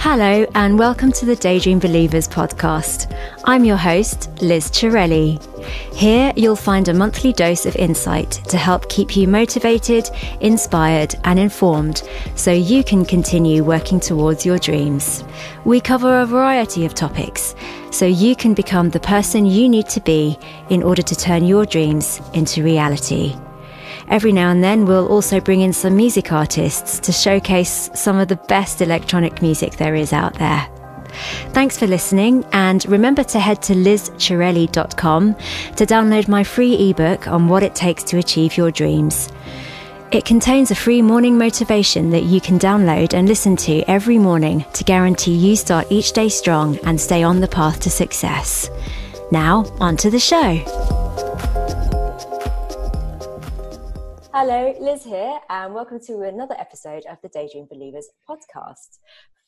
Hello, and welcome to the Daydream Believers podcast. I'm your host, Liz Chirelli. Here, you'll find a monthly dose of insight to help keep you motivated, inspired, and informed so you can continue working towards your dreams. We cover a variety of topics so you can become the person you need to be in order to turn your dreams into reality. Every now and then, we'll also bring in some music artists to showcase some of the best electronic music there is out there. Thanks for listening, and remember to head to lizchirelli.com to download my free ebook on what it takes to achieve your dreams. It contains a free morning motivation that you can download and listen to every morning to guarantee you start each day strong and stay on the path to success. Now, on to the show. Hello, Liz here, and welcome to another episode of the Daydream Believers podcast.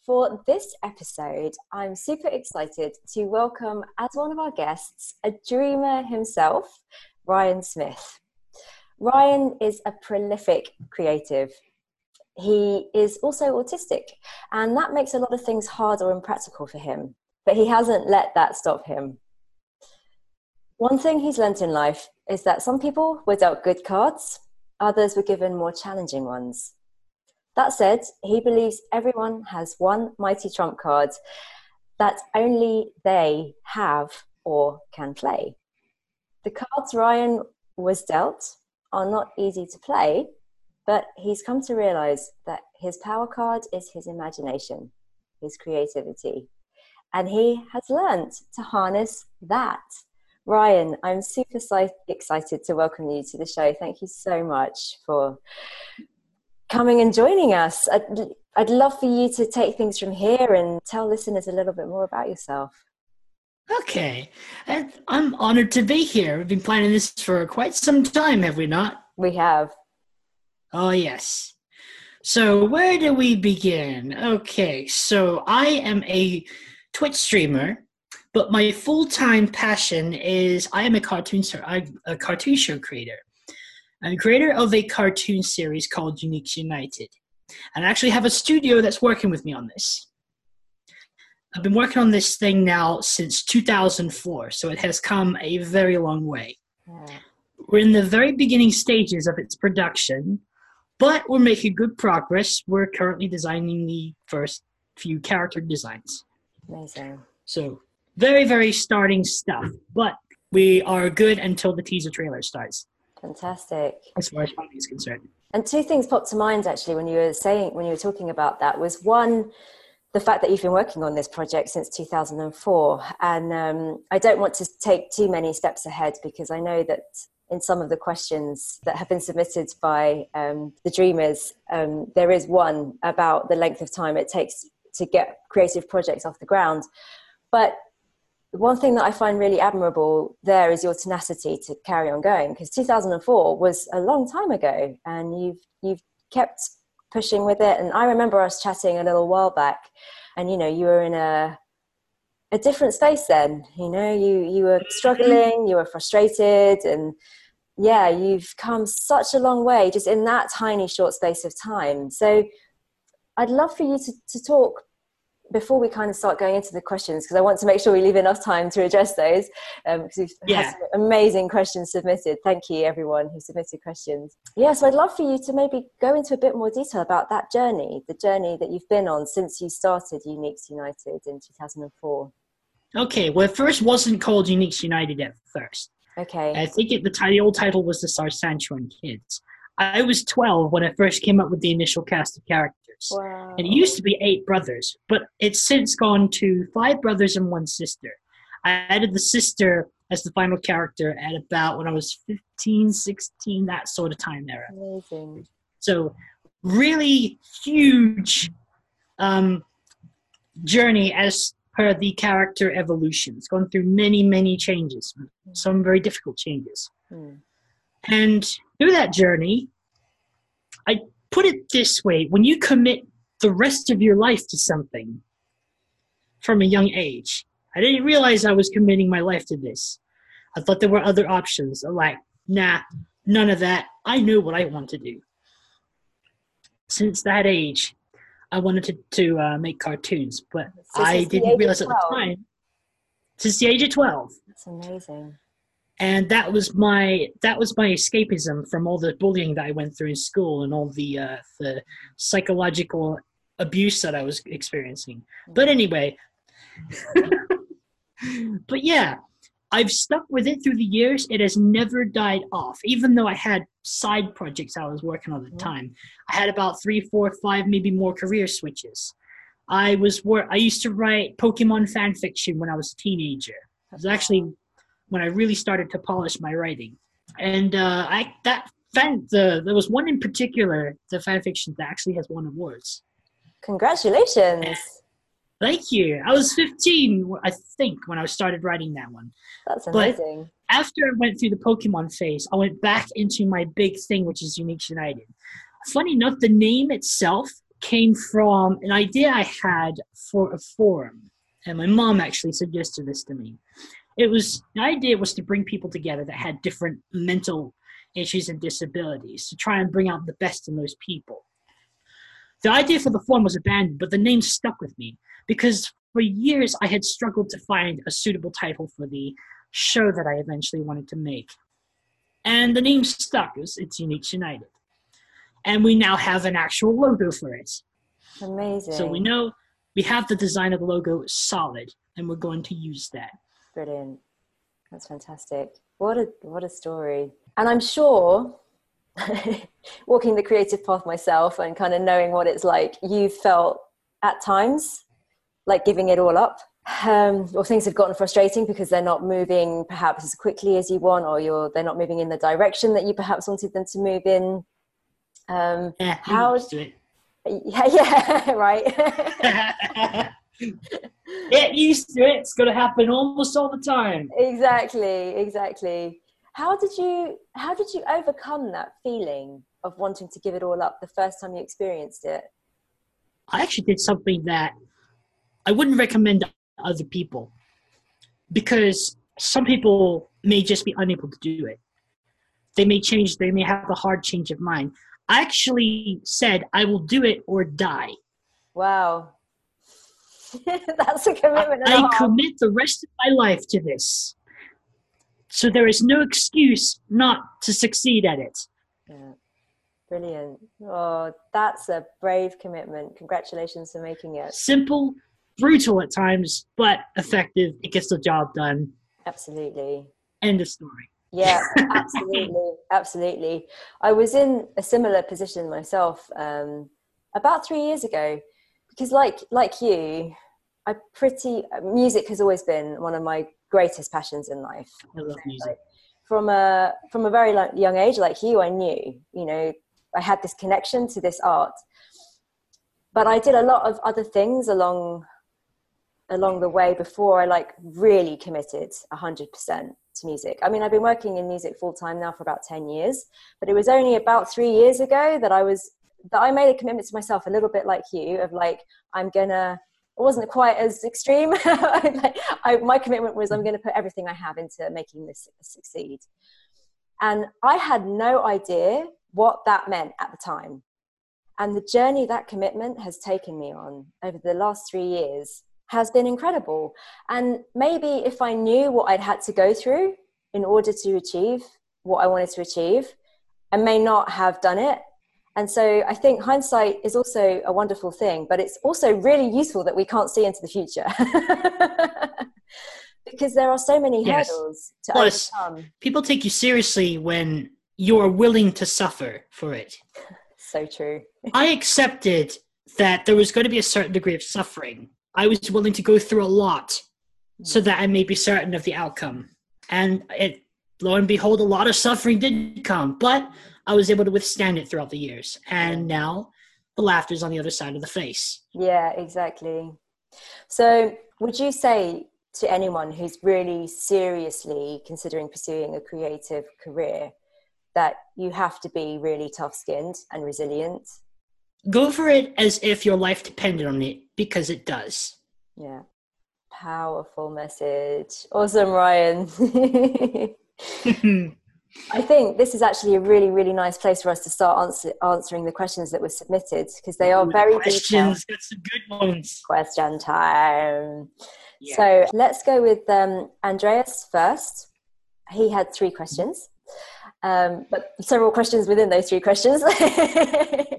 For this episode, I'm super excited to welcome as one of our guests a dreamer himself, Ryan Smith. Ryan is a prolific creative. He is also autistic, and that makes a lot of things hard or impractical for him, but he hasn't let that stop him. One thing he's learnt in life is that some people were dealt good cards others were given more challenging ones. That said, he believes everyone has one mighty trump card that only they have or can play. The cards Ryan was dealt are not easy to play, but he's come to realize that his power card is his imagination, his creativity, and he has learned to harness that Ryan, I'm super excited to welcome you to the show. Thank you so much for coming and joining us. I'd, I'd love for you to take things from here and tell listeners a little bit more about yourself. Okay. Uh, I'm honored to be here. We've been planning this for quite some time, have we not? We have. Oh, yes. So, where do we begin? Okay, so I am a Twitch streamer but my full time passion is I am a cartoon I'm a cartoon show creator. I'm creator of a cartoon series called Uniques United, and I actually have a studio that's working with me on this. I've been working on this thing now since 2004, so it has come a very long way. We're in the very beginning stages of its production, but we're making good progress. We're currently designing the first few character designs. Amazing. So very, very starting stuff, but we are good until the teaser trailer starts. Fantastic. As far as funding is concerned. And two things popped to mind actually when you were saying when you were talking about that was one, the fact that you've been working on this project since 2004, and um, I don't want to take too many steps ahead because I know that in some of the questions that have been submitted by um, the dreamers, um, there is one about the length of time it takes to get creative projects off the ground. But one thing that I find really admirable there is your tenacity to carry on going because 2004 was a long time ago and you've you've kept pushing with it. And I remember us chatting a little while back and you know you were in a a different space then. You know you you were mm-hmm. struggling you were frustrated and yeah you've come such a long way just in that tiny short space of time. So I'd love for you to, to talk before we kind of start going into the questions, because I want to make sure we leave enough time to address those, um, because we've yeah. had some amazing questions submitted. Thank you, everyone who submitted questions. Yeah, so I'd love for you to maybe go into a bit more detail about that journey, the journey that you've been on since you started Uniques United in 2004. Okay, well, it first wasn't called Uniques United at first. Okay. I think it, the, t- the old title was the Sarsanchuan Kids. I was 12 when I first came up with the initial cast of characters. Wow. And it used to be eight brothers, but it's since gone to five brothers and one sister. I added the sister as the final character at about when I was 15, 16, that sort of time era. Amazing. So, really huge um, journey as per the character evolution. It's gone through many, many changes, some very difficult changes. Mm. And through that journey, I put it this way when you commit the rest of your life to something from a young age, I didn't realize I was committing my life to this. I thought there were other options. I'm like, nah, none of that. I knew what I want to do. Since that age, I wanted to, to uh, make cartoons, but So I didn't realize at the time. Since the age of twelve, That's amazing. And that was my that was my escapism from all the bullying that I went through in school and all the uh, the psychological abuse that I was experiencing. But anyway, but yeah, I've stuck with it through the years. It has never died off, even though I had side projects I was working on at the Mhm. time. I had about three, four, five, maybe more career switches. I was wor- I used to write Pokemon fan fiction when I was a teenager. I was actually when I really started to polish my writing. And uh, I that fan the there was one in particular, the fan fiction that actually has won awards. Congratulations. Thank you. I was 15, I think, when I started writing that one. That's But- amazing. After I went through the Pokemon phase, I went back into my big thing, which is Unique United. Funny enough, the name itself came from an idea I had for a forum, and my mom actually suggested this to me. It was the idea was to bring people together that had different mental issues and disabilities to try and bring out the best in those people. The idea for the forum was abandoned, but the name stuck with me because for years I had struggled to find a suitable title for the show that I eventually wanted to make. And the name stuck. It was, it's Unique United. And we now have an actual logo for it. Amazing. So we know we have the design of the logo solid, and we're going to use that. Brilliant. That's fantastic. What a what a story. And I'm sure walking the creative path myself and kind of knowing what it's like, you felt at times like giving it all up. Um, or things have gotten frustrating because they're not moving perhaps as quickly as you want, or you're they're not moving in the direction that you perhaps wanted them to move in. Um, Yeah, How- we're used to it. yeah, yeah, right. Get used to it. It's going to happen almost all the time. exactly exactly how did you how did you overcome that feeling of wanting to give it all up the first time you experienced it I actually did something that I wouldn't recommend to other people because some people may just be unable to do it. They may change, they may have a hard change of mind. I actually said, I will do it or die. wow that's a commitment I half. commit the rest of my life to this. So there is no excuse not to succeed at it. yeah. brilliant oh that's a brave commitment congratulations for making it Simple, brutal at times, but effective. It gets the job done. absolutely End of story. Yeah, absolutely, absolutely. I was in a similar position myself um, about three years ago, because like like you, I pretty music has always been one of my greatest passions in life. I love music. From a from a very young age, like you, I knew, you know, I had this connection to this art, but I did a lot of other things along along the way before I like really committed hundred percent to music. I mean, I've been working in music full time now for about ten years, but it was only about three years ago that I was that I made a commitment to myself, a little bit like you, of like I'm gonna. It wasn't quite as extreme. I, my commitment was I'm to put everything I have into making this succeed, and I had no idea what that meant at the time. And the journey that commitment has taken me on over the last three years has been incredible. And maybe if I knew what I'd had to go through in order to achieve what I wanted to achieve, I may not have done it. And so I think hindsight is also a wonderful thing, but it's also really useful that we can't see into the future. because there are so many Yes. hurdles to Plus- overcome. People take you seriously when you're willing to suffer for it. So true. I accepted that there was going to be a certain degree of suffering. I was willing to go through a lot so hmm. that I may be certain of the outcome. And it, lo and behold, a lot of suffering did come, but I was able to withstand it throughout the years. And now the laughter's on the other side of the face. Yeah, exactly. So, would you say to anyone who's really seriously considering pursuing a creative career that you have to be really tough skinned and resilient? Go for it as if your life depended on it, because it does. Yeah. Powerful message. Awesome, Ryan. I think this is actually a really, really nice place for us to start answer, answering the questions that were submitted because they are very questions. detailed. Got some good ones. Question time. Yeah. So let's go with um, Andreas first. He had three questions, um, but several questions within those three questions.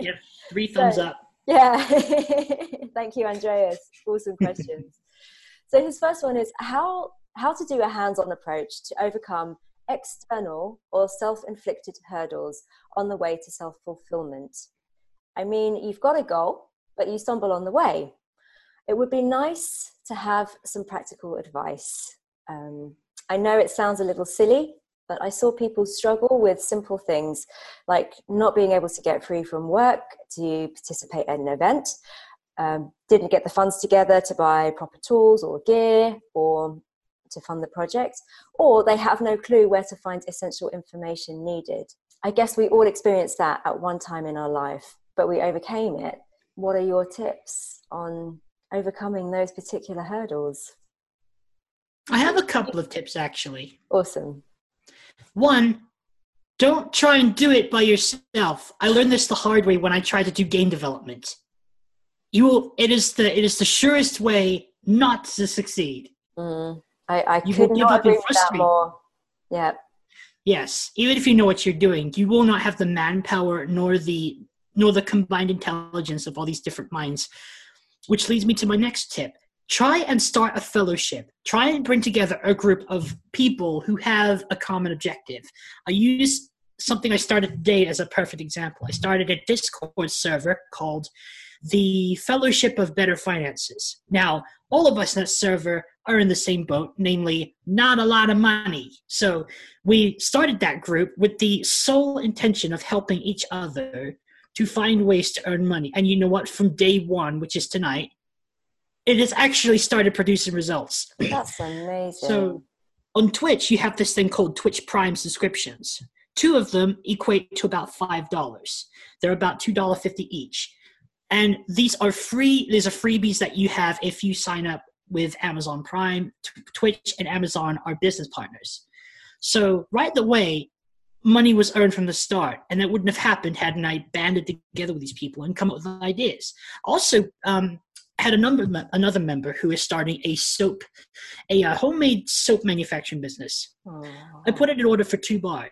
Yep. Three thumbs So- up. Yeah. Thank you, Andreas. Awesome questions. so his first one is how how to do a hands-on approach to overcome external or self-inflicted hurdles on the way to self-fulfillment. I mean, you've got a goal, but you stumble on the way. It would be nice to have some practical advice. Um, I know it sounds a little silly, but I saw people struggle with simple things like not being able to get free from work to participate in an event, um, didn't get the funds together to buy proper tools or gear or to fund the project, or they have no clue where to find essential information needed. I guess we all experienced that at one time in our life, but we overcame it. What are your tips on overcoming those particular hurdles? I have a couple of tips actually. Awesome. One, don't try and do it by yourself. I learned this the hard way when I tried to do game development. You will, it is the it is the surest way not to succeed. Mm, I, I You could not agree with that more. Yeah. Yes, even if you know what you're doing, you will not have the manpower nor the nor the combined intelligence of all these different minds. Which leads me to my next tip. Try and start a fellowship. Try and bring together a group of people who have a common objective. I use something I started today as a perfect example. I started a Discord server called the Fellowship of Better Finances. Now, all of us in that server are in the same boat, namely, not a lot of money. So we started that group with the sole intention of helping each other to find ways to earn money. And you know what? From day one, which is tonight, it has actually started producing results. That's amazing. So on Twitch, you have this thing called Twitch Prime subscriptions. Two of them equate to about five dollars. They're about two dollar fifty each, and these are free. These are freebies that you have if you sign up with Amazon Prime. Twitch and Amazon are business partners. So right away, money was earned from the start, and that wouldn't have happened hadn't I banded together with these people and come up with ideas. Also, um, had a number another member who is starting a soap, a uh, homemade soap manufacturing business. Oh. I put it in order for two bars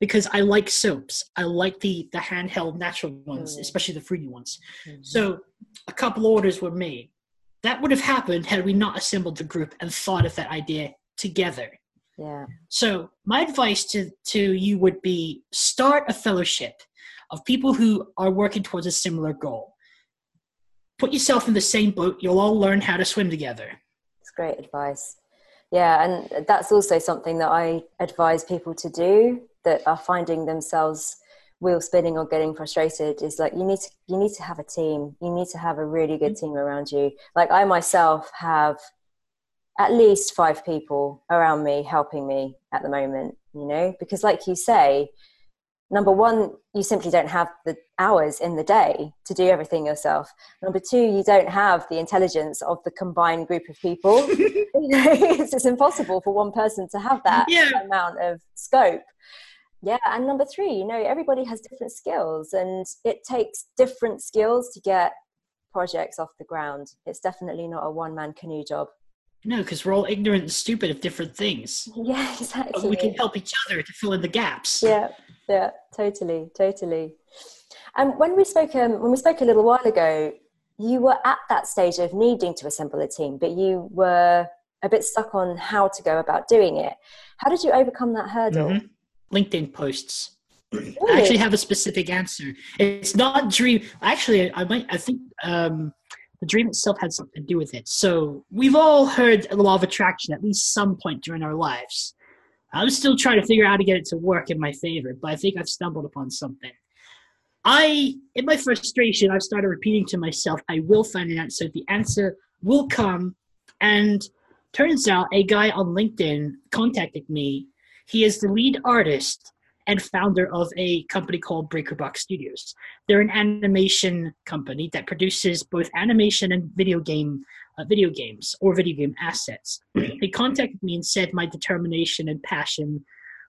because I like soaps. I like the the handheld natural ones, Mm. especially the fruity ones. Mhm. So a couple orders were made. That would have happened had we not assembled the group and thought of that idea together. yeah. So my advice to, to you would be start a fellowship of people who are working towards a similar goal. Put yourself in the same boat, you'll all learn how to swim together. It's great advice. Yeah, and that's also something that I advise people to do that are finding themselves wheel spinning or getting frustrated is like you need to you need to have a team. You need to have a really good mm. team around you. Like I myself have at least five people around me helping me at the moment, you know, because like you say, number one, you simply don't have the hours in the day to do everything yourself. Number two, you don't have the intelligence of the combined group of people. you know, it's, it's impossible for one person to have that Yeah. amount of scope. Yeah, and number three, you know, everybody has different skills, and it takes different skills to get projects off the ground. It's definitely not a one man canoe job. No, because we're all ignorant and stupid of different things. Yeah, But exactly. we can help each other to fill in the gaps. yeah yeah totally totally and when we spoke um, when we spoke a little while ago you were at that stage of needing to assemble a team but you were a bit stuck on how to go about doing it how did you overcome that hurdle Mhm. LinkedIn posts. I actually have a specific answer. It's not dream. Actually, I might. I think um, the dream itself had something to do with it. So we've all heard the law of attraction at least some point during our lives. I'm still trying to figure out how to get it to work in my favor, but I think I've stumbled upon something. I, in my frustration, I've started repeating to myself, "I will find an answer. The answer will come." And turns out, a guy on LinkedIn contacted me. He is the lead artist and founder of a company called Breaker Box Studios. They're an animation company that produces both animation and video game uh, video games or video game assets. he contacted me and said my determination and passion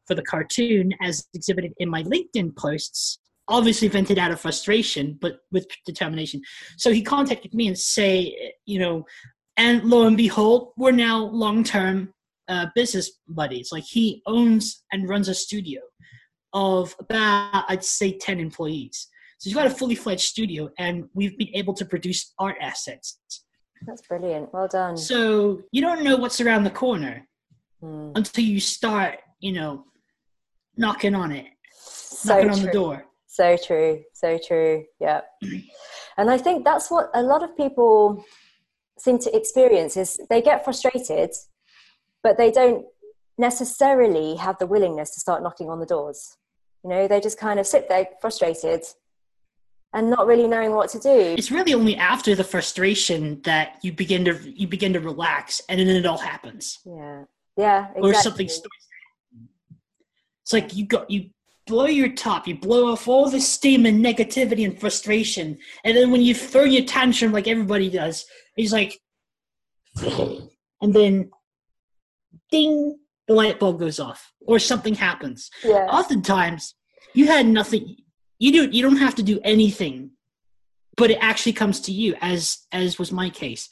for the cartoon, as exhibited in my LinkedIn posts, obviously vented out of frustration, but with determination. So he contacted me and say, you know, and lo and behold, we're now long term uh, business buddies. Like he owns and runs a studio of about, I'd say, 10 employees. So he's got a fully fledged studio, and we've been able to produce art assets. That's brilliant. Well done. So you don't know what's around the corner Mm. until you start, you know, knocking on it, So knocking on the door. So true. So true. Yeah. And I think that's what a lot of people seem to experience is they get frustrated, but they don't necessarily have the willingness to start knocking on the doors. You know, they just kind of sit there frustrated and not really knowing what to do. It's really only after the frustration that you begin to you begin to relax, and then it all happens, Yeah. Yeah. Exactly. or something starts. It's like you go you blow your top, you blow off all the steam and negativity and frustration, and then when you throw your tantrum like everybody does, it's like, and then, ding, the light bulb goes off, or something happens. Yeah. oftentimes you had nothing. You do you don't have to do anything but it actually comes to you as as was my case.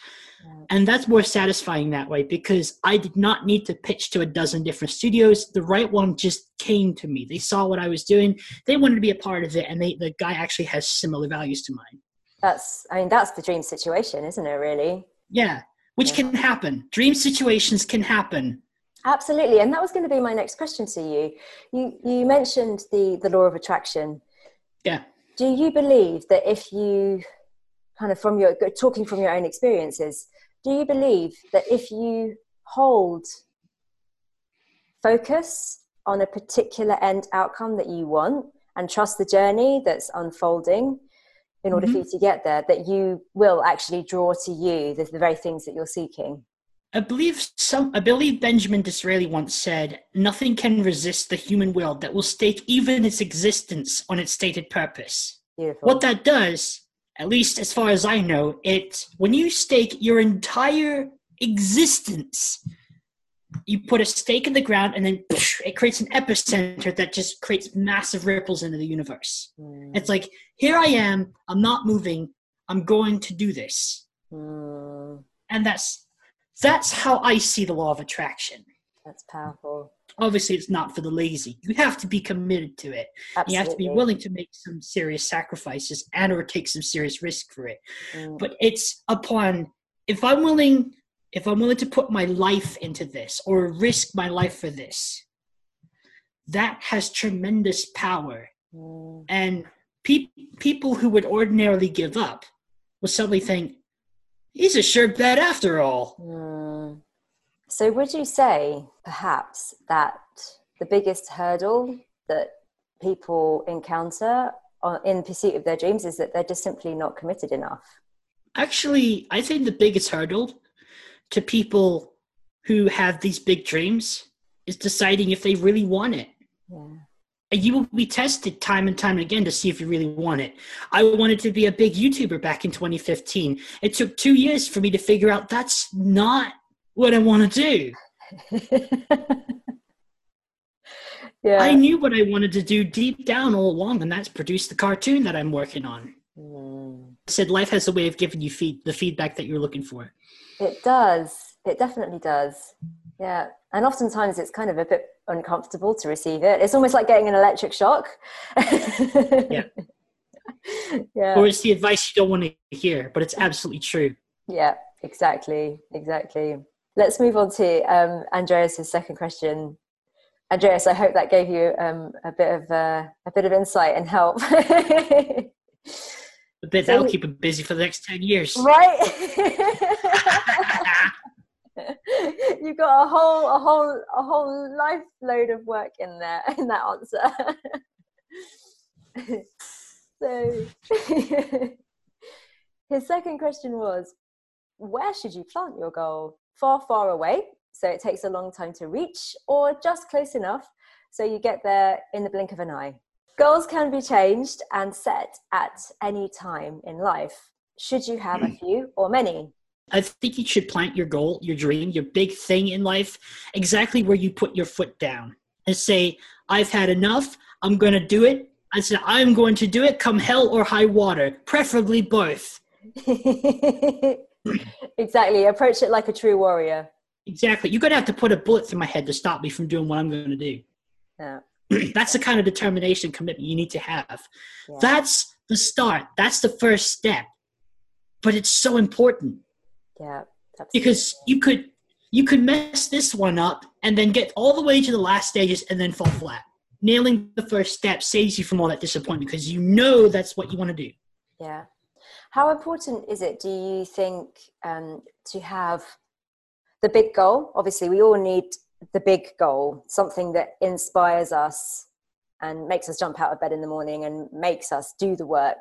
And that's more satisfying that way because i did not need to pitch to a dozen different studios. The right one just came to me. They saw what i was doing. They wanted to be a part of it and they the guy actually has similar values to mine. That's, I mean, that's the dream situation, isn't it, really? yeah which can happen. Dream situations can happen. Absolutely, and that was going to be my next question to you. You you mentioned the the law of attraction. yeah. Do you believe that if you kind of from your talking from your own experiences, do you believe that if you hold focus on a particular end outcome that you want and trust the journey that's unfolding in order for mm-hmm. you to get there, that you will actually draw to you the, the very things that you're seeking? I believe some. I believe Benjamin Disraeli once said, "Nothing can resist the human will that will stake even its existence on its stated purpose." Beautiful. What that does, at least as far as I know, it when you stake your entire existence, you put a stake in the ground, and then it creates an epicenter that just creates massive ripples into the universe. Mm, It's like, here I am. I'm not moving. I'm going to do this, mm, and that's that's how I see the law of attraction. that's powerful. obviously it's not for the lazy you have to be committed to it Absolutely. you have to be willing to make some serious sacrifices and or take some serious risk for it Mm, but it's upon if i'm willing if i'm willing to put my life into this or risk my life for this that has tremendous power mm. and pe- people who would ordinarily give up will suddenly think he's a sure bet after all Hmm. So, would you say perhaps that the biggest hurdle that people encounter in pursuit of their dreams is that they're just simply not committed enough? Actually, I think the biggest hurdle to people who have these big dreams is deciding if they really want it. Yeah. And you will be tested time and time again to see if you really want it. I wanted to be a big YouTuber back in 2015. It took two years for me to figure out that's not what I want to do. yeah. I knew what I wanted to do deep down all along, and that's produce the cartoon that I'm working on. Hmm. I said life has a way of giving you feed, the feedback that you're looking for. It does. It definitely does. Yeah. And oftentimes it's kind of a bit uncomfortable to receive it. It's almost like getting an electric shock. Yeah. yeah. Or it's the advice you don't want to hear, but it's absolutely true. Yeah, exactly, exactly. Let's move on to um, Andreas's second question. Andreas, I hope that gave you um, a bit of uh, a bit of insight and help. So- that'll keep him busy for the next 10 years. right? you got a whole a whole a whole life load of work in there in that answer. so his second question was where should you plant your goal? Far, far away, so it takes a long time to reach, or just close enough so you get there in the blink of an eye? Goals can be changed and set at any time in life. Should you have a mm. few or many? I think you should plant your goal, your dream, your big thing in life exactly where you put your foot down. and say, I've had enough. I'm going to do it. I said, I'm going to do it come hell or high water, preferably both. exactly. Approach it like a true warrior. Exactly. You're going to have to put a bullet through my head to stop me from doing what I'm going to do. Yeah. That's the kind of determination commitment you need to have. Yeah. That's the start. That's the first step. But it's so important. Yeah. Absolutely. Because you could you could mess this one up and then get all the way to the last stages and then fall flat. Nailing the first step saves you from all that disappointment because you know that's what you want to do. Yeah. How important is it, do you think, um, to have the big goal? Obviously, we all need the big goal, something that inspires us and makes us jump out of bed in the morning and makes us do the work,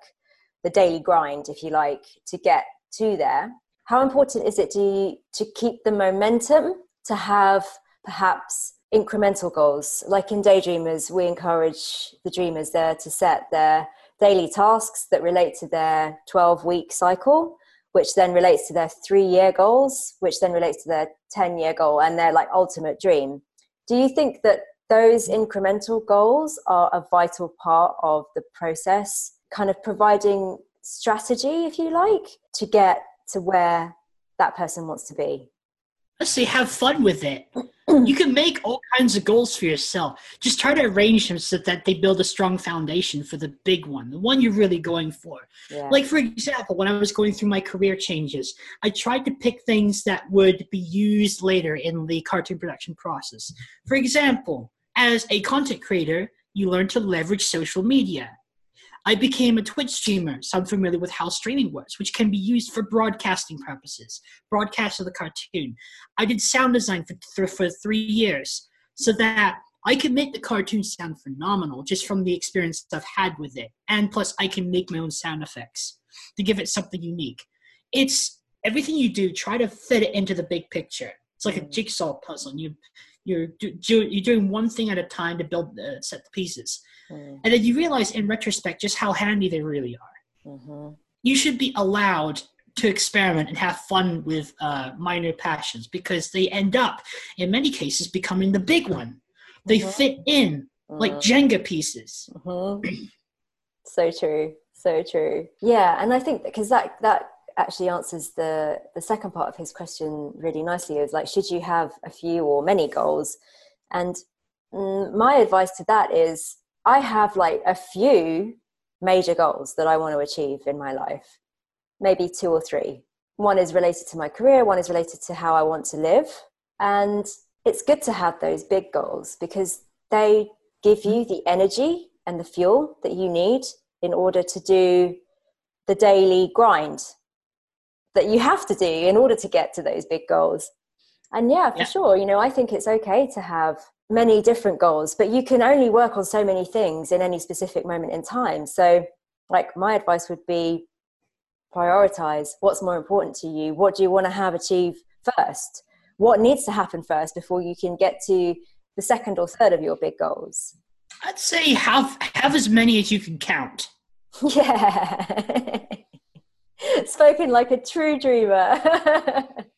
the daily grind, if you like, to get to there. How important is it to, to keep the momentum to have perhaps incremental goals? Like in Daydreamers, we encourage the dreamers there to set their daily tasks that relate to their 12 week cycle which then relates to their three year goals, which then relates to their 10 year goal and their like ultimate dream. Do you think that those incremental goals are a vital part of the process, kind of providing strategy, if you like, to get to where that person wants to be? Let's say have fun with it. you can make all kinds of goals for yourself. Just try to arrange them so that they build a strong foundation for the big one, the one you're really going for. Yeah. Like, for example, when I was going through my career changes, I tried to pick things that would be used later in the cartoon production process. For example, as a content creator, you learn to leverage social media. I became a Twitch streamer, so I'm familiar with how streaming works, which can be used for broadcasting purposes, broadcast of the cartoon. I did sound design for, for, for three years so that I can make the cartoon sound phenomenal just from the experience I've had with it. And plus, I can make my own sound effects to give it something unique. It's everything you do, try to fit it into the big picture. It's like a jigsaw puzzle. You you're do, you're doing one thing at a time to build uh, set the pieces, mm. and then you realize in retrospect just how handy they really are. Mm-hmm. You should be allowed to experiment and have fun with uh, minor passions because they end up, in many cases, becoming the big one. They mm-hmm. fit in like mm-hmm. Jenga pieces. Mm-hmm. so true, so true. Yeah, and I think because that that actually answers the the second part of his question really nicely is like should you have a few or many goals and mm, my advice to that is i have like a few major goals that i want to achieve in my life maybe two or three one is related to my career one is related to how i want to live and it's good to have those big goals because they give you the energy and the fuel that you need in order to do the daily grind that you have to do in order to get to those big goals. And yeah, for yeah. sure, you know, I think it's okay to have many different goals, but you can only work on so many things in any specific moment in time. So, like, my advice would be prioritize what's more important to you. What do you want to have achieve first? What needs to happen first before you can get to the second or third of your big goals? I'd say have have as many as you can count. Yeah. Spoken like a true dreamer.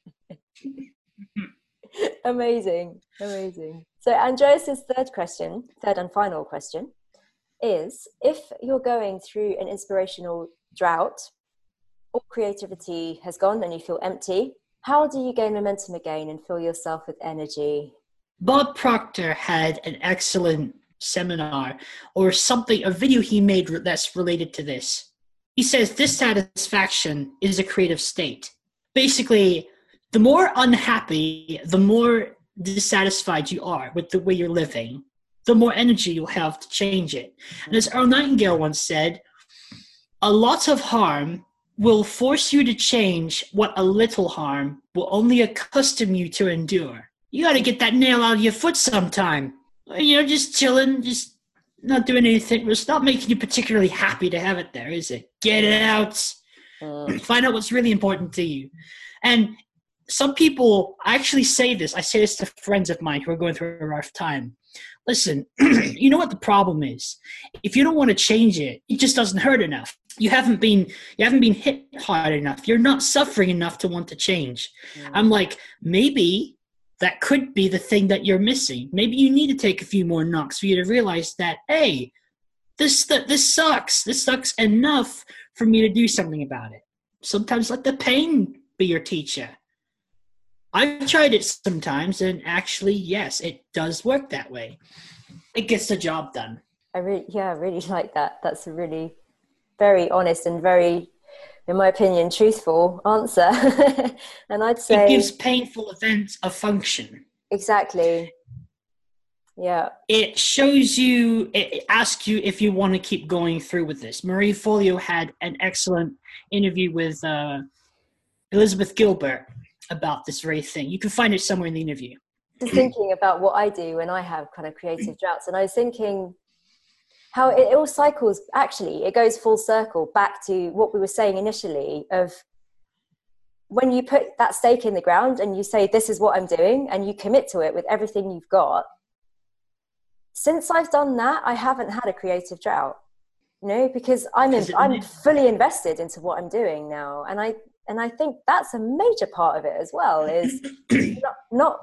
amazing, amazing. So, Andreas's third question, third and final question, is if you're going through an inspirational drought, all creativity has gone and you feel empty, how do you gain momentum again and fill yourself with energy? Bob Proctor had an excellent seminar or something, a video he made that's related to this he says dissatisfaction is a creative state. Basically, the more unhappy, the more dissatisfied you are with the way you're living, the more energy you'll have to change it. And as Earl Nightingale once said, a lot of harm will force you to change what a little harm will only accustom you to endure. You got to get that nail out of your foot sometime. You know, just chilling, just not doing anything. It's not making you particularly happy to have it there, is it? Get it out. Mm. Find out what's really important to you. And some people I actually say this. I say this to friends of mine who are going through a rough time. Listen, you know what the problem is? If you don't want to change it, it just doesn't hurt enough. You haven't been you haven't been hit hard enough. You're not suffering enough to want to change. Mm. I'm like, maybe that could be the thing that you're missing. Maybe you need to take a few more knocks for you to realize that, hey, this this sucks. This sucks enough for me to do something about it. Sometimes let the pain be your teacher. I've tried it sometimes, and actually, yes, it does work that way. It gets the job done. I really, yeah, I really like that. That's a really very honest and very, in my opinion, truthful answer. and I'd say it gives painful events a function. Exactly. Yeah. It shows you, it asks you if you want to keep going through with this. Marie Forleo had an excellent interview with uh, Elizabeth Gilbert about this very thing. You can find it somewhere in the interview. Just thinking about what I do when I have kind of creative droughts, and I was thinking how it all cycles. Actually, it goes full circle back to what we were saying initially of when you put that stake in the ground and you say, This is what I'm doing, and you commit to it with everything you've got. Since I've done that, I haven't had a creative drought, you know, because I'm in, I'm fully invested into what I'm doing now, and I and I think that's a major part of it as well is not, not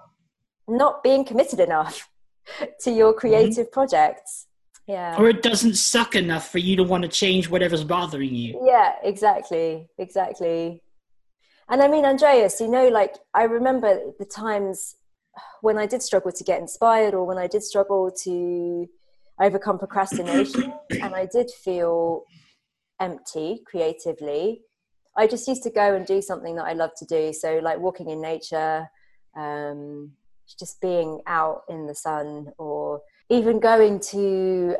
not being committed enough to your mm-hmm. creative mm-hmm. projects. Yeah. Or it doesn't suck enough for you to want to change whatever's bothering you. Yeah, exactly. Exactly. And I mean, Andreas, you know, like I remember the times when I did struggle to get inspired or when I did struggle to overcome procrastination and I did feel empty creatively. I just used to go and do something that I love to do. So, like walking in nature, um, just being out in the sun, or even going to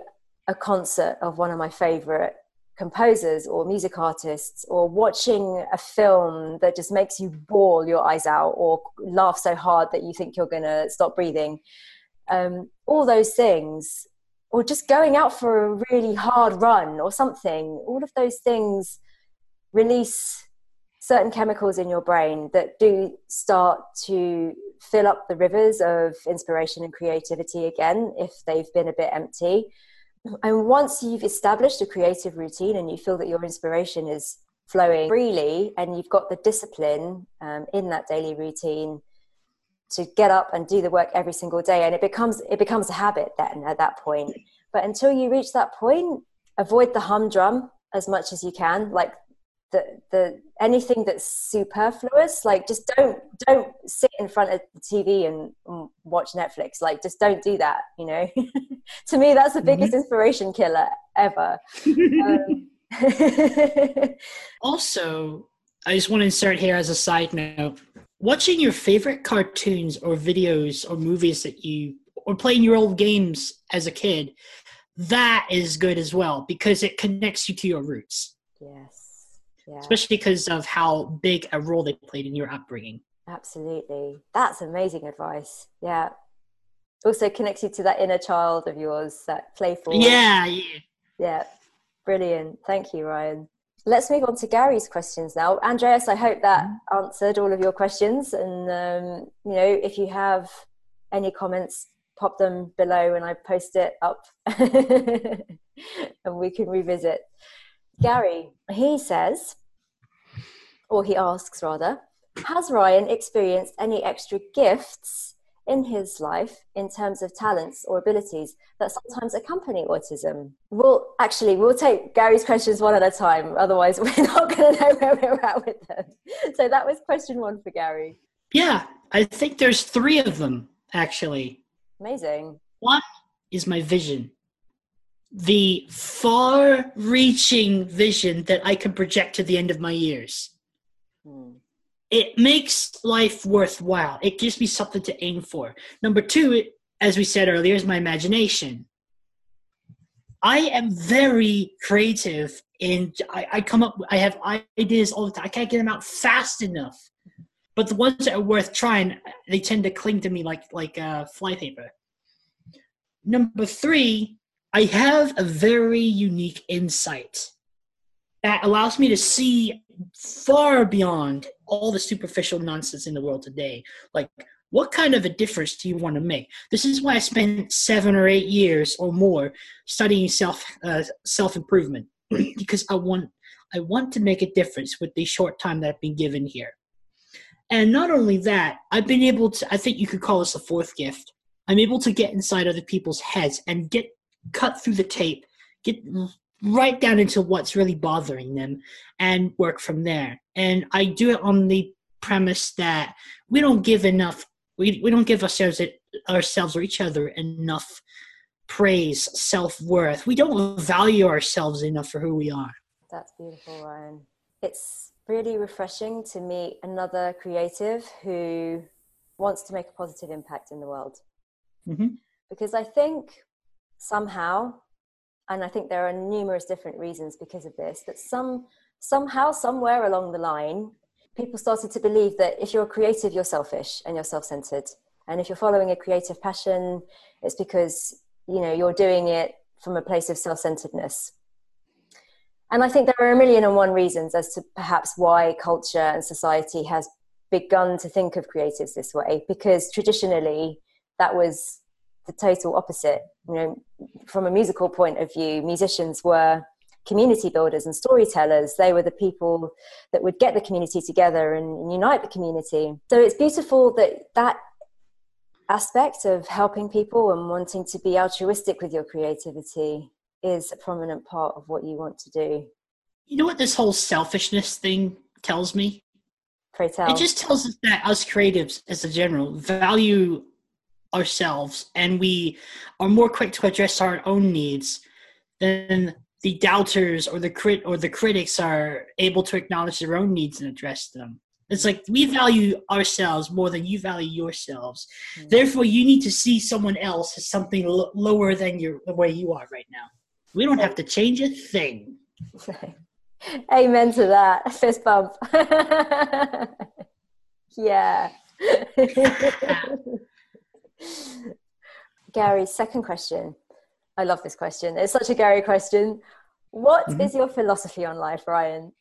a concert of one of my favorite composers or music artists, or watching a film that just makes you bawl your eyes out or laugh so hard that you think you're going to stop breathing. Um, all those things, or just going out for a really hard run or something, all of those things release certain chemicals in your brain that do start to fill up the rivers of inspiration and creativity again if they've been a bit empty. And once you've established a creative routine and you feel that your inspiration is flowing freely and you've got the discipline um, in that daily routine to get up and do the work every single day and it becomes it becomes a habit then at that point but until you reach that point avoid the humdrum as much as you can like the the anything that's superfluous like just don't don't sit in front of the tv and, and watch netflix. Like just don't do that you know? To me that's the biggest mm-hmm. inspiration killer ever. Um, also i just want to insert here as a side note watching your favorite cartoons or videos or movies that you or playing your old games as a kid that is good as well because it connects you to your roots. Yes yeah. especially because of how big a role they played in your upbringing. Absolutely. That's amazing advice. Yeah. Also connects you to that inner child of yours, that playful. Yeah, yeah. Yeah. Brilliant. Thank you, Ryan. Let's move on to Gary's questions now. Andreas, I hope that mm-hmm. answered all of your questions. And, um, you know, if you have any comments, pop them below and I post it up and we can revisit. Gary, he says, or he asks rather, has Ryan experienced any extra gifts in his life in terms of talents or abilities that sometimes accompany autism? We'll actually we'll take Gary's questions one at a time, otherwise we're not going to know where we're at with them. So that was question one for Gary. Yeah, I think there's three of them actually. Amazing. One is my vision. The far reaching vision that I can project to the end of my years. Hmm. It makes life worthwhile. It gives me something to aim for. Number two, as we said earlier, is my imagination. I am very creative and I, I, come up I have ideas all the time. I can't get them out fast enough. But the ones that are worth trying, they tend to cling to me like like uh, flypaper. Number three, I have a very unique insight that allows me to see far beyond all the superficial nonsense in the world today. Like, what kind of a difference do you want to make? This is why I spent seven or eight years or more studying self uh, self improvement because I want I want to make a difference with the short time that I've been given here. And not only that, I've been able to, I think you could call this a fourth gift. I'm able to get inside other people's heads and get cut through the tape, get right down into what's really bothering them and work from there. And I do it on the premise that we don't give enough, we, we don't give ourselves, ourselves or each other enough praise, self worth. We don't value ourselves enough for who we are. That's beautiful, Ryan. It's really refreshing to meet another creative who wants to make a positive impact in the world. Mm-hmm. Because I think somehow, and I think there are numerous different reasons because of this, that some somehow, somewhere along the line, people started to believe that if you're creative, you're selfish and you're self-centered. And if you're following a creative passion, it's because you know you're doing it from a place of self-centeredness and i think there are a million and one reasons as to perhaps why culture and society has begun to think of creatives this way because traditionally that was the total opposite you know from a musical point of view musicians were community builders and storytellers they were the people that would get the community together and unite the community so it's beautiful that that aspect of helping people and wanting to be altruistic with your creativity is a prominent part of what you want to do. You know what this whole selfishness thing tells me? Pray tell. It just tells us that us creatives, as a general, value ourselves and we are more quick to address our own needs than the doubters or the crit or the critics are able to acknowledge their own needs and address them. It's like we value ourselves more than you value yourselves. Mm-hmm. Therefore, you need to see someone else as something lo- lower than your the way you are right now. We don't have to change a thing. Amen to that. Fist bump. yeah. Gary, second question. I love this question. It's such a Gary question. What mm-hmm. is your philosophy on life, Ryan?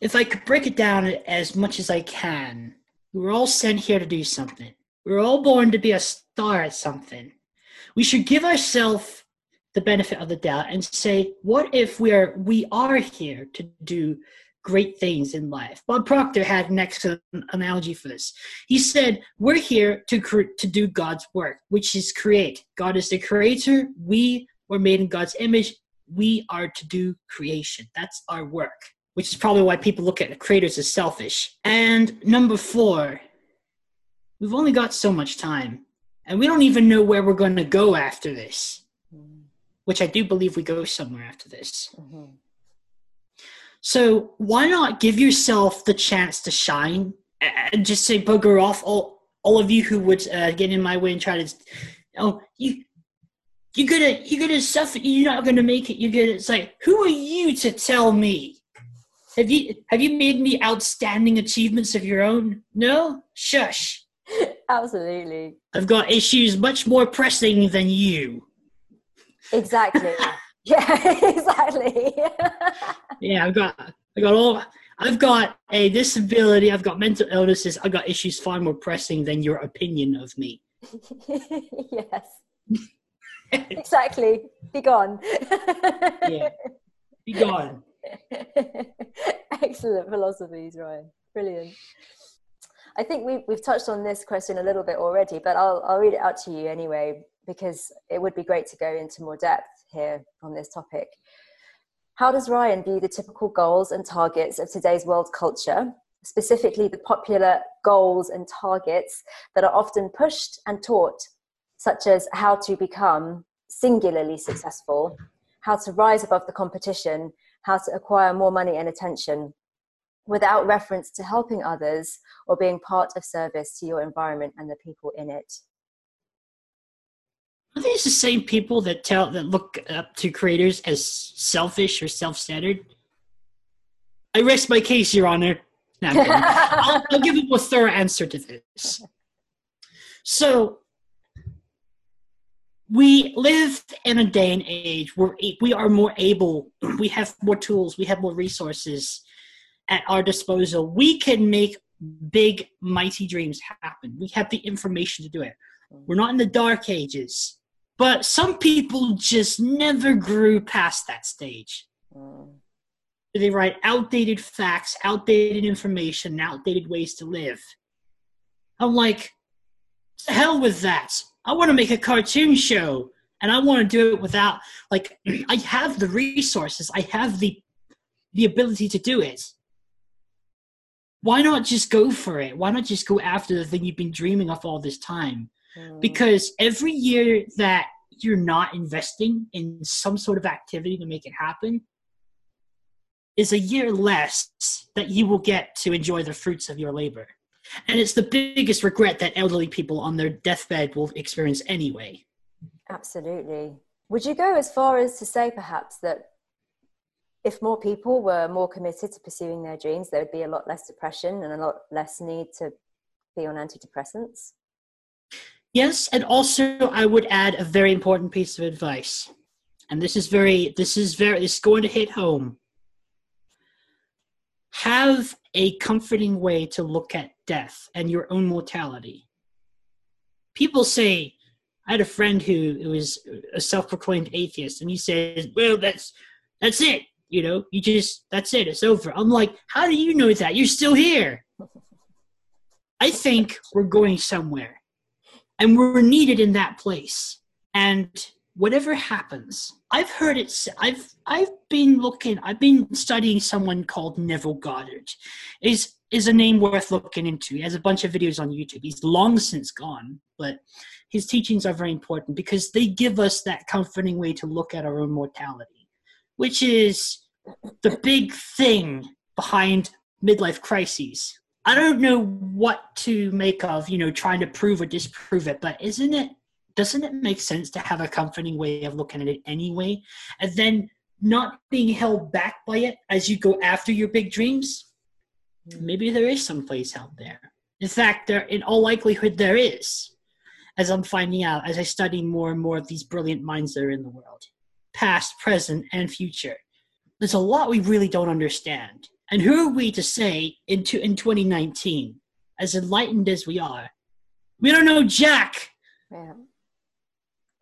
if I could break it down as much as I can, we're all sent here to do something. We're all born to be a star at something. We should give ourselves the benefit of the doubt and say, what if we are we are here to do great things in life? Bob Proctor had an excellent analogy for this. He said, "We're here to cre- to do God's work, which is create. God is the creator. We were made in God's image. We are to do creation. That's our work." which is probably why people look at creators as selfish. And number four, we've only got so much time, and we don't even know where we're going to go after this, mm-hmm. which I do believe we go somewhere after this. Mm-hmm. So why not give yourself the chance to shine and just say bugger off all all of you who would uh, get in my way and try to oh you you're gonna you're gonna suffer you're not gonna make it you're gonna it's like who are you to tell me have you have you made any outstanding achievements of your own? No? Shush. Absolutely. I've got issues much more pressing than you. Exactly. yeah, exactly. yeah, I've got I got all I've got a disability, I've got mental illnesses, I've got issues far more pressing than your opinion of me. yes. exactly. Be gone. yeah. Be gone. Excellent philosophies, Ryan. Brilliant. I think we've, we've touched on this question a little bit already, but I'll, I'll read it out to you anyway, because it would be great to go into more depth here on this topic. How does Ryan view the typical goals and targets of today's world culture, specifically the popular goals and targets that are often pushed and taught, such as how to become singularly successful, how to rise above the competition, how to acquire more money and attention without reference to helping others or being part of service to your environment and the people in it. Are these the same people that tell that look up to creators as selfish or self-centered? I rest my case, Your Honor. No, I'll, I'll give a more thorough answer to this. So, we live in a day and age where we are more able, we have more tools, we have more resources at our disposal. We can make big, mighty dreams happen. We have the information to do it. We're not in the dark ages. But some people just never grew past that stage. Mm. they write outdated facts, outdated information, outdated ways to live. I'm like, hell with that. I want to make a cartoon show and I want to do it without like I have the resources, I have the the ability to do it. Why not just go for it? Why not just go after the thing you've been dreaming of all this time? Mm. Because every year that you're not investing in some sort of activity to make it happen is a year less that you will get to enjoy the fruits of your labor. And it's the biggest regret that elderly people on their deathbed will experience anyway. Absolutely. Would you go as far as to say perhaps that if more people were more committed to pursuing their dreams, there would be a lot less depression and a lot less need to be on antidepressants? Yes, and also I would add a very important piece of advice. And this is very this is very is going to hit home. Have a comforting way to look at death and your own mortality. People say, I had a friend who, who was a self-proclaimed atheist, and he says, "Well, that's that's it. You know, you just that's it. It's over." I'm like, "How do you know that? You're still here." I think we're going somewhere, and we're needed in that place. And whatever happens, I've heard it. I've I've been looking. I've been studying someone called Neville Goddard. Is is a name worth looking into. He has a bunch of videos on YouTube. He's long since gone, but his teachings are very important because they give us that comforting way to look at our own mortality, which is the big thing behind midlife crises. I don't know what to make of, you know, trying to prove or disprove it, but isn't it doesn't it make sense to have a comforting way of looking at it anyway? And then not being held back by it as you go after your big dreams? maybe there is some place out there. In fact, there in all likelihood there is, as I'm finding out as I study more and more of these brilliant minds that are in the world, past, present, and future. There's a lot we really don't understand. And who are we to say into in 2019, as enlightened as we are, we don't know Jack. Yeah.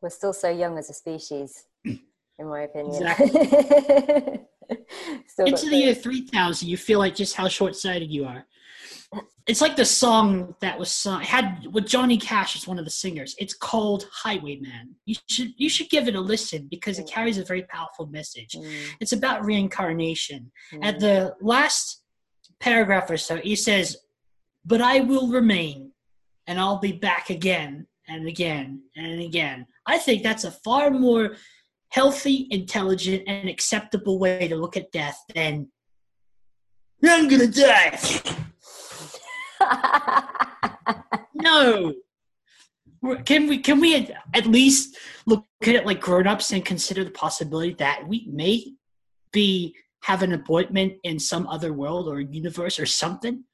We're still so young as a species, in my opinion. Exactly. Into the year 3000, you feel like just how short sighted you are. It's like the song that was sung, had with Johnny Cash as one of the singers. It's called Highwayman. You should you should give it a listen because it carries a very powerful message. Mm. It's about reincarnation. Mm. At the last paragraph or so, he says, "But I will remain, and I'll be back again and again and again." I think that's a far more healthy, intelligent, and acceptable way to look at death than I'm gonna die. no. Can we can we at least look at it like grown-ups and consider the possibility that we may be have an appointment in some other world or universe or something?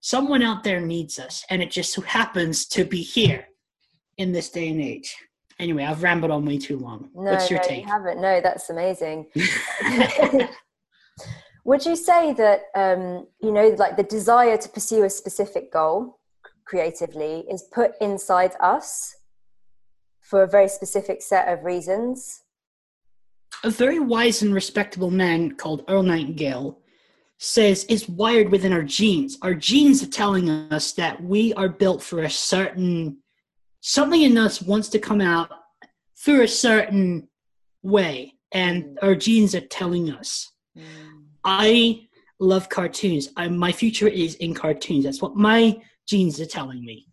Someone out there needs us, and it just so happens to be here in this day and age. Anyway, I've rambled on way too long. No, What's your no, take? You haven't. No, that's amazing. Would you say that um, you know, like the desire to pursue a specific goal creatively is put inside us for a very specific set of reasons? A very wise and respectable man called Earl Nightingale says it's wired within our genes. Our genes are telling us that we are built for a certain something in us wants to come out through a certain way, and mm. our genes are telling us. Mm. I love cartoons. I, my future is in cartoons. That's what my genes are telling me.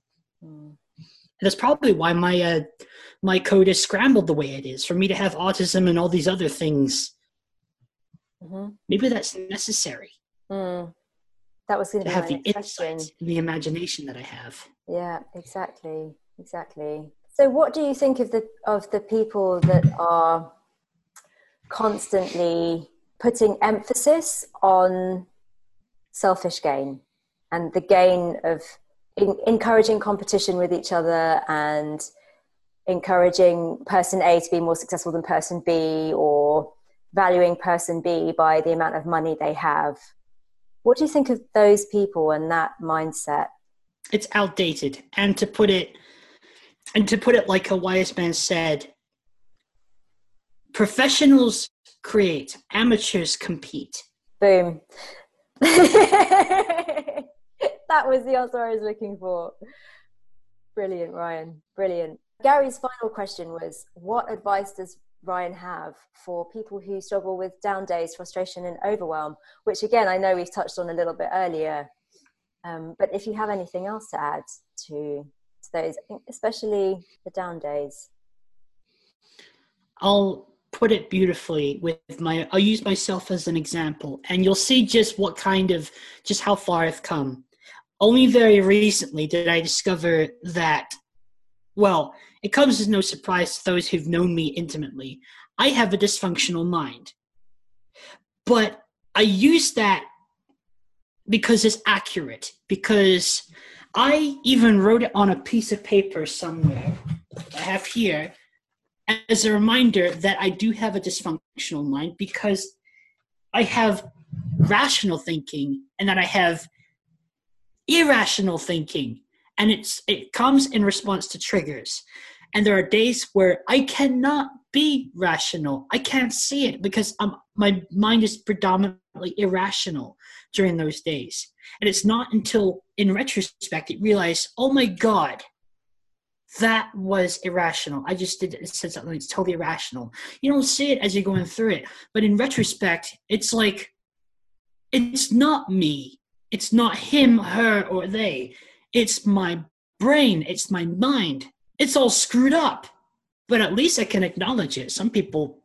Mm. That's probably why my uh, my code is scrambled the way it is for me to have autism and all these other things. Mm-hmm. Maybe that's necessary. Mm. That was going to, to have the insight, and the imagination that I have. Yeah, exactly exactly. So, what do you think of the of the people that are constantly putting emphasis on selfish gain and the gain of in, encouraging competition with each other and encouraging person A to be more successful than person B or valuing person B by the amount of money they have. What do you think of those people and that mindset? It's outdated. And to put it and to put it like a wise man said, professionals create, amateurs compete. Boom. that was the answer I was looking for. Brilliant, Ryan. Brilliant. Gary's final question was What advice does Ryan have for people who struggle with down days, frustration, and overwhelm? Which, again, I know we've touched on a little bit earlier. Um, but if you have anything else to add to, to those, especially the down days. I'll put it beautifully with my I'll use myself as an example and you'll see just what kind of just how far I've come. Only very recently did I discover that well, it comes as no surprise to those who've known me intimately. I have a dysfunctional mind. But I use that because it's accurate, because I even wrote it on a piece of paper somewhere. I have here as a reminder that I do have a dysfunctional mind because I have rational thinking and that I have irrational thinking. And it's it comes in response to triggers. And there are days where i cannot be rational. I can't see it because I'm, my mind is predominantly irrational during those days. And it's not until in retrospect you realize oh my god that was irrational i just did it said something that's totally irrational you don't see it as you're going through it but in retrospect it's like it's not me it's not him her or they it's my brain, it's my mind. It's all screwed up. But at least I can acknowledge it. Some people,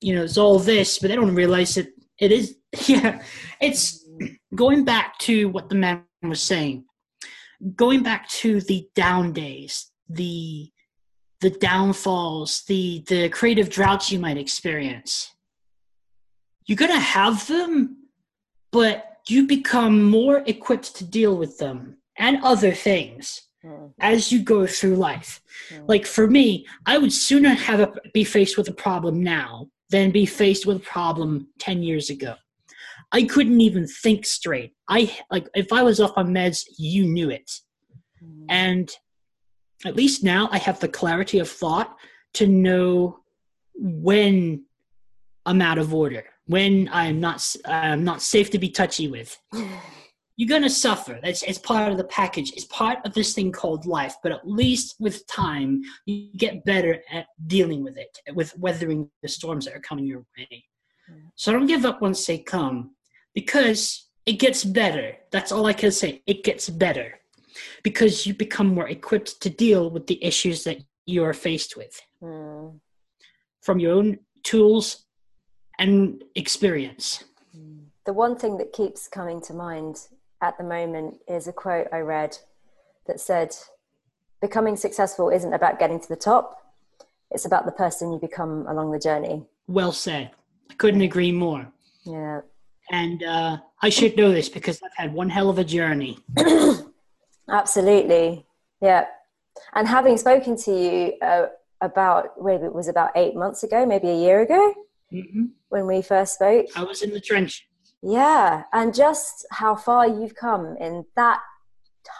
you know, it's all this, but they don't realize it. It is, yeah. It's going back to what the man was saying. Going back to the down days, the the downfalls, the the creative droughts you might experience. You're gonna have them, but you become more equipped to deal with them and other things mm-hmm. as you go through life. Mm-hmm. Like for me, I would sooner have a, be faced with a problem now than be faced with a problem 10 years ago. I couldn't even think straight. I like if I was off on meds, you knew it. Mm-hmm. And at least now I have the clarity of thought to know when I'm out of order, when I'm not I'm not safe to be touchy with. you're going to suffer. That's it's part of the package. It's part of this thing called life. But at least with time, you get better at dealing with it, with weathering the storms that are coming your way. So don't give up once they come, because it gets better. That's all I can say. It gets better because you become more equipped to deal with the issues that you are faced with mm. from your own tools and experience. The one thing that keeps coming to mind at the moment is a quote I read that said, Becoming successful isn't about getting to the top, it's about the person you become along the journey. Well said. I couldn't agree more. Yeah. And uh, I should know this because I've had one hell of a journey. Absolutely. Yeah. And having spoken to you uh, about, maybe it was about eight months ago, maybe a year ago, mm-hmm. when we first spoke. I was in the trench. Yeah, and just how far you've come in that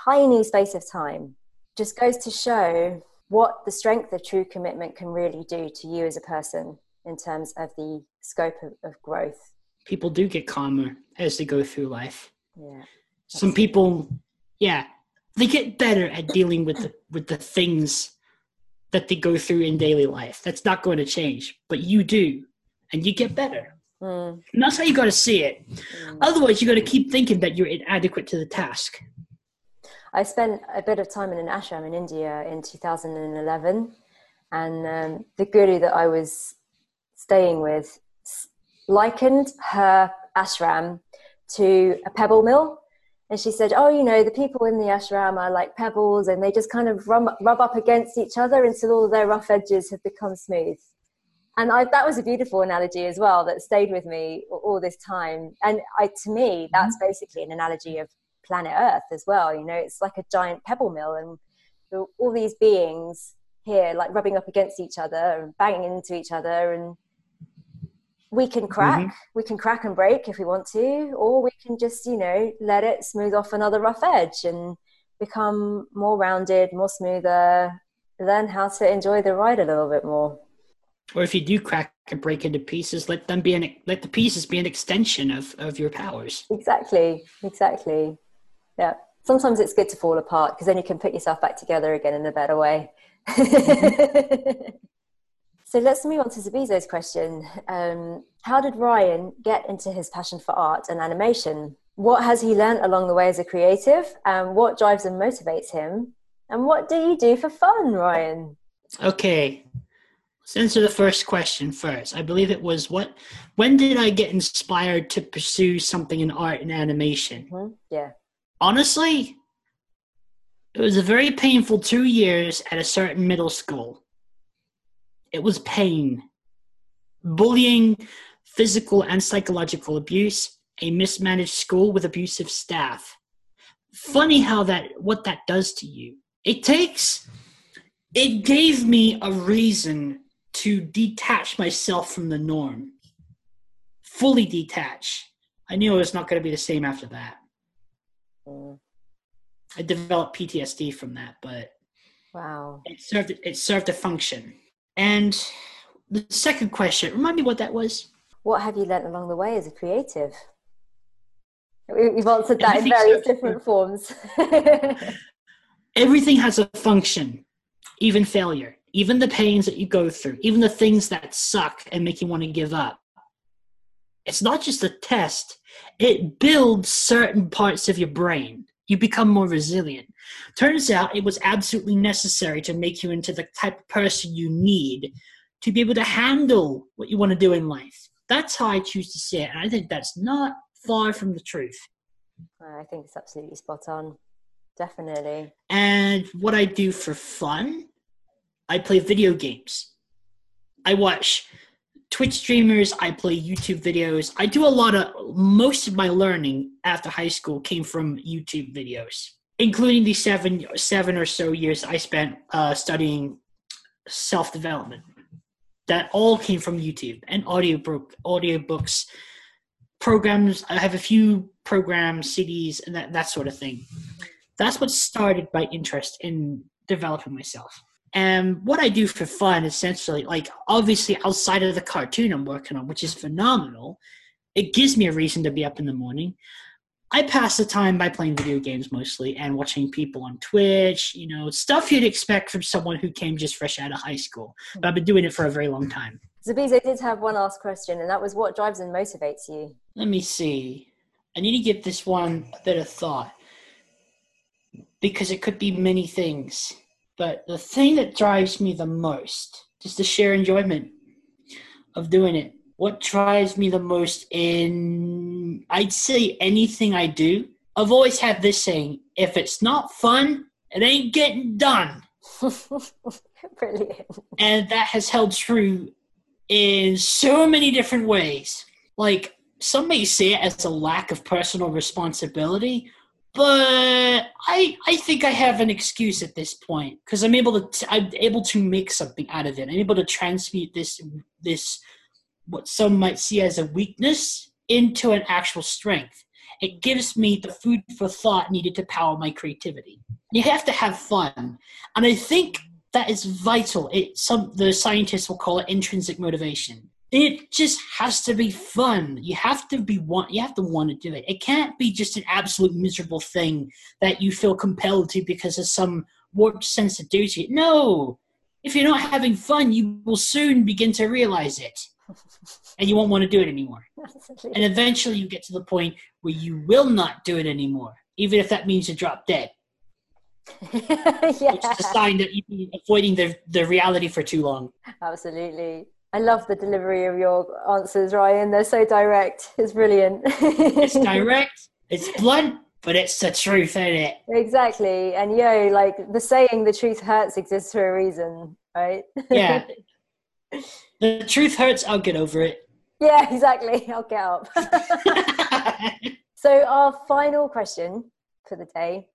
tiny space of time just goes to show what the strength of true commitment can really do to you as a person in terms of the scope of, of growth. People do get calmer as they go through life. Yeah. Some people, yeah, they get better at dealing with the, with the things that they go through in daily life. That's not going to change, but you do, and you get better. Mm. And that's how you got to see it. Mm. Otherwise, you got to keep thinking that you're inadequate to the task. I spent a bit of time in an ashram in India in 2011, and um, the guru that I was staying with likened her ashram to a pebble mill. And she said, Oh, you know, the people in the ashram are like pebbles and they just kind of rub, rub up against each other until all their rough edges have become smooth and I, that was a beautiful analogy as well that stayed with me all this time and I, to me that's mm-hmm. basically an analogy of planet earth as well you know it's like a giant pebble mill and all these beings here like rubbing up against each other and banging into each other and we can crack mm-hmm. we can crack and break if we want to or we can just you know let it smooth off another rough edge and become more rounded more smoother learn how to enjoy the ride a little bit more or if you do crack and break into pieces, let them be an let the pieces be an extension of of your powers. Exactly, exactly. Yeah. Sometimes it's good to fall apart because then you can put yourself back together again in a better way. so let's move on to Zabizo's question. Um, how did Ryan get into his passion for art and animation? What has he learned along the way as a creative? And what drives and motivates him? And what do you do for fun, Ryan? Okay, Let's answer the first question first. I believe it was what when did I get inspired to pursue something in art and animation? Mm-hmm. Yeah. Honestly, it was a very painful two years at a certain middle school. It was pain, bullying, physical and psychological abuse, a mismanaged school with abusive staff. Funny how that what that does to you. It takes it gave me a reason to detach myself from the norm, fully detach. I knew it was not going to be the same after that. Mm. I developed PTSD from that, but wow, it served it served a function. And the second question, remind me what that was. What have you learned along the way as a creative? We've answered that in various different forms. Everything has a function, even failure even the pains that you go through, even the things that suck and make you want to give up. It's not just a test, it builds certain parts of your brain. You become more resilient. Turns out it was absolutely necessary to make you into the type of person you need to be able to handle what you want to do in life. That's how I choose to see it. And I think that's not far from the truth. I think it's absolutely spot on. Definitely. And what I do for fun I play video games. I watch Twitch streamers, I play YouTube videos. I do a lot of most of my learning after high school came from YouTube videos, including the seven seven or so years I spent uh, studying self development. That all came from YouTube and audiobook audiobooks, programs. I have a few programs, CDs, and that, that sort of thing. That's what started my interest in developing myself. And what I do for fun, essentially, like obviously outside of the cartoon I'm working on, which is phenomenal, it gives me a reason to be up in the morning. I pass the time by playing video games mostly and watching people on Twitch, you know, stuff you'd expect from someone who came just fresh out of high school. But I've been doing it for a very long time. Zabizo did have one last question, and that was what drives and motivates you? Let me see. I need to give this one a bit of thought because it could be many things. But the thing that drives me the most is the sheer enjoyment of doing it. What drives me the most in, I'd say, anything I do. I've always had this saying if it's not fun, it ain't getting done. Brilliant. And that has held true in so many different ways. Like, some may see it as a lack of personal responsibility, but I I think I have an excuse at this point because I'm able to t- I'm able to make something out of it. I'm able to transmute this this what some might see as a weakness into an actual strength. It gives me the food for thought needed to power my creativity. You have to have fun, and I think that is vital. It some the scientists will call it intrinsic motivation it just has to be fun. You have to be want you have to want to do it. It can't be just an absolute miserable thing that you feel compelled to because of some warped sense of duty. No. If you're not having fun, you will soon begin to realize it. And you won't want to do it anymore. And eventually you get to the point where you will not do it anymore, even if that means you drop dead. yeah. Which is a sign that you've been avoiding the, the reality for too long. Absolutely. I love the delivery of your answers, Ryan. They're so direct. It's brilliant. it's direct, it's blunt, but it's the truth, isn't it? Exactly. And yo, like the saying the truth hurts exists for a reason, right? yeah. The truth hurts, I'll get over it. Yeah, exactly. I'll get up. so our final question for the day.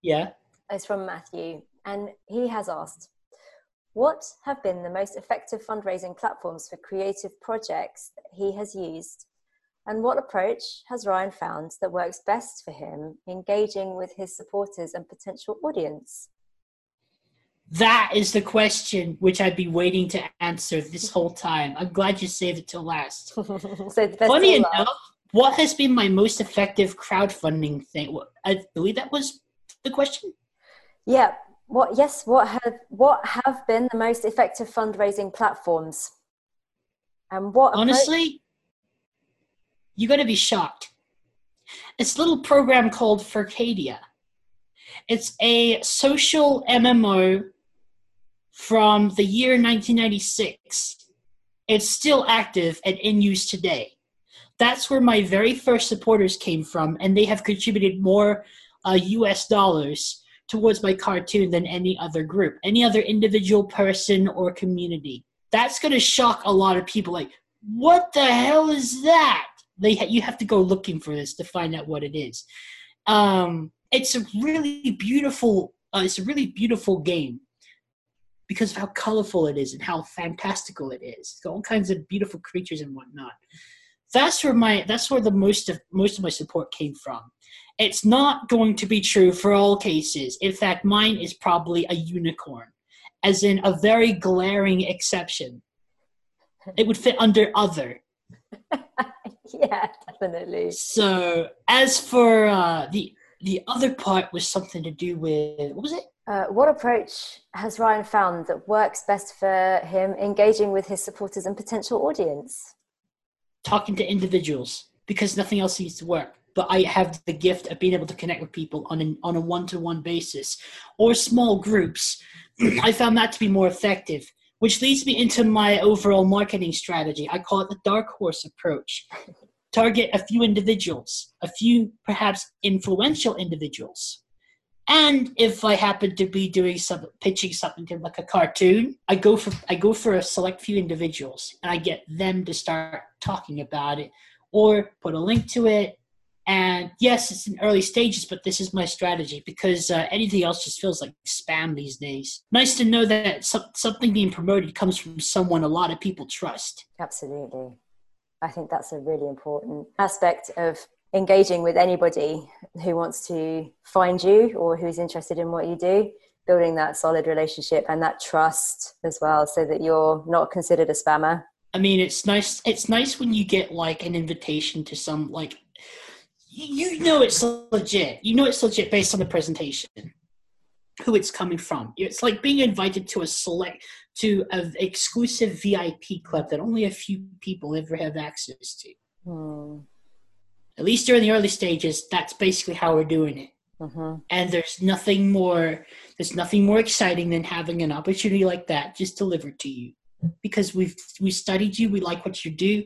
Yeah. Is from Matthew. And he has asked what have been the most effective fundraising platforms for creative projects that he has used? And what approach has Ryan found that works best for him engaging with his supporters and potential audience? That is the question which I'd be waiting to answer this whole time. I'm glad you saved it till last. so best Funny enough, last. what has been my most effective crowdfunding thing? I believe that was the question. Yeah. What? Yes. What have what have been the most effective fundraising platforms? And what? Honestly, you're going to be shocked. It's a little program called Furcadia. It's a social MMO from the year 1996. It's still active and in use today. That's where my very first supporters came from, and they have contributed more uh, US dollars towards my cartoon than any other group, any other individual person or community. That's going to shock a lot of people. Like, what the hell is that? They ha- you have to go looking for this to find out what it is. Um, it's a really beautiful. Uh, it's a really beautiful game because of how colorful it is and how fantastical it is. It's got all kinds of beautiful creatures and whatnot. That's where my that's where the most of most of my support came from. It's not going to be true for all cases. In fact, mine is probably a unicorn, as in a very glaring exception. It would fit under other. yeah, definitely. So as for uh, the the other part was something to do with what was it? Uh, what approach has Ryan found that works best for him engaging with his supporters and potential audience? Talking to individuals because nothing else seems to work. But I have the gift of being able to connect with people on an, on a one to one basis or small groups. I found that to be more effective, which leads me into my overall marketing strategy. I call it the dark horse approach. Target a few individuals, a few perhaps influential individuals. And if I happen to be doing some pitching something to like a cartoon, I go for I go for a select few individuals and I get them to start talking about it or put a link to it. And yes, it's in early stages, but this is my strategy because uh, anything else just feels like spam these days. Nice to know that some, something being promoted comes from someone a lot of people trust. Absolutely. I think that's a really important aspect of engaging with anybody who wants to find you or who's interested in what you do, building that solid relationship and that trust as well so that you're not considered a spammer. I mean, it's nice. It's nice when you get like an invitation to some like you know it's legit. You know it's legit based on the presentation, who it's coming from. It's like being invited to a select to an exclusive VIP club that only a few people ever have access to. Hmm. At least during the early stages, that's basically how we're doing it. hmm And there's nothing more. There's nothing more exciting than having an opportunity like that just delivered to you, because we've we studied you. We like what you do.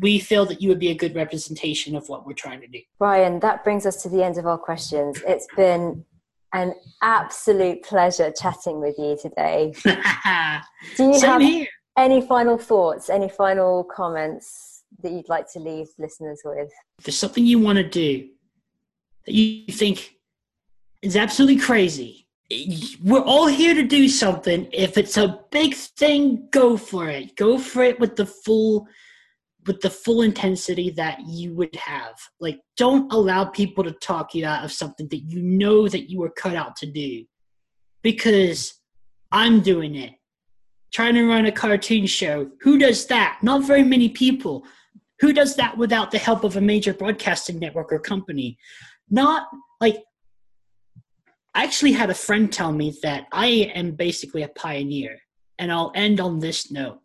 We feel that you would be a good representation of what we're trying to do. Brian, that brings us to the end of our questions. It's been an absolute pleasure chatting with you today. Do you Same have here. any final thoughts, any final comments that you'd like to leave listeners with? If there's something you want to do that you think is absolutely crazy, we're all here to do something. If it's a big thing, go for it. Go for it with the full with the full intensity that you would have. Like don't allow people to talk you out of something that you know that you were cut out to do. Because I'm doing it. Trying to run a cartoon show. Who does that? Not very many people. Who does that without the help of a major broadcasting network or company? Not like I actually had a friend tell me that I am basically a pioneer. And I'll end on this note.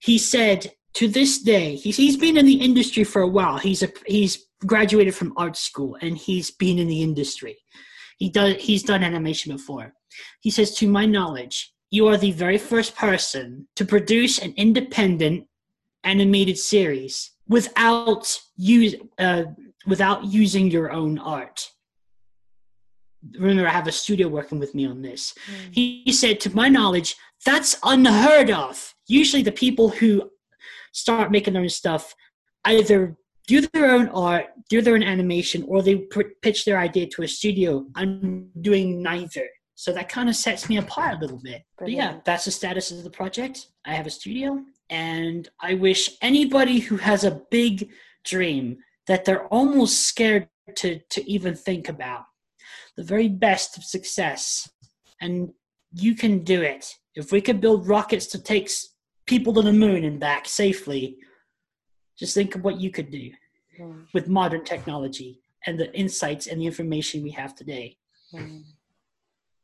He said, to this day, he's, he's been in the industry for a while. He's a, he's graduated from art school and he's been in the industry. He does he's done animation before. He says, to my knowledge, you are the very first person to produce an independent animated series without use uh, without using your own art. Remember, I have a studio working with me on this. He, he said, to my knowledge, that's unheard of. Usually, the people who start making their own stuff either do their own art, do their own animation, or they pr- pitch their idea to a studio. I'm doing neither. So that kind of sets me apart a little bit. But yeah, that's the status of the project. I have a studio, and I wish anybody who has a big dream that they're almost scared to, to even think about the very best of success. And you can do it. If we could build rockets to take people to the moon and back safely, just think of what you could do mm. with modern technology and the insights and the information we have today. Mm.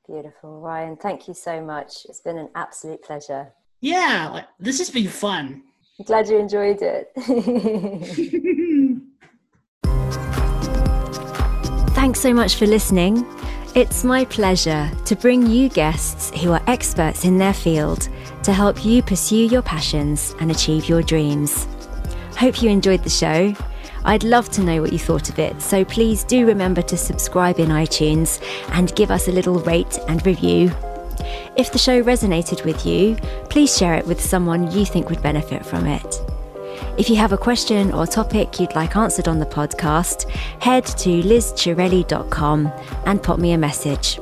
Beautiful. Ryan, thank you so much. It's been an absolute pleasure. Yeah, this has been fun. I'm glad you enjoyed it. Thanks so much for listening. It's my pleasure to bring you guests who are experts in their field to help you pursue your passions and achieve your dreams. Hope you enjoyed the show. I'd love to know what you thought of it, so please do remember to subscribe in iTunes and give us a little rate and review. If the show resonated with you, please share it with someone you think would benefit from it. If you have a question or topic you'd like answered on the podcast, head to lizchirelli.com and pop me a message.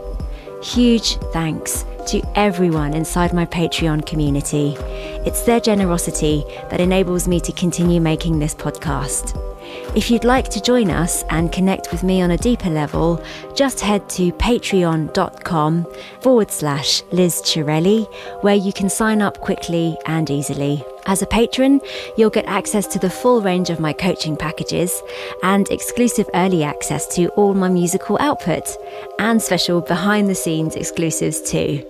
Huge thanks to everyone inside my Patreon community. It's their generosity that enables me to continue making this podcast. If you'd like to join us and connect with me on a deeper level, just head to patreon.com forward slash Liz Chirelli, where you can sign up quickly and easily. As a patron, you'll get access to the full range of my coaching packages and exclusive early access to all my musical output and special behind the scenes exclusives too.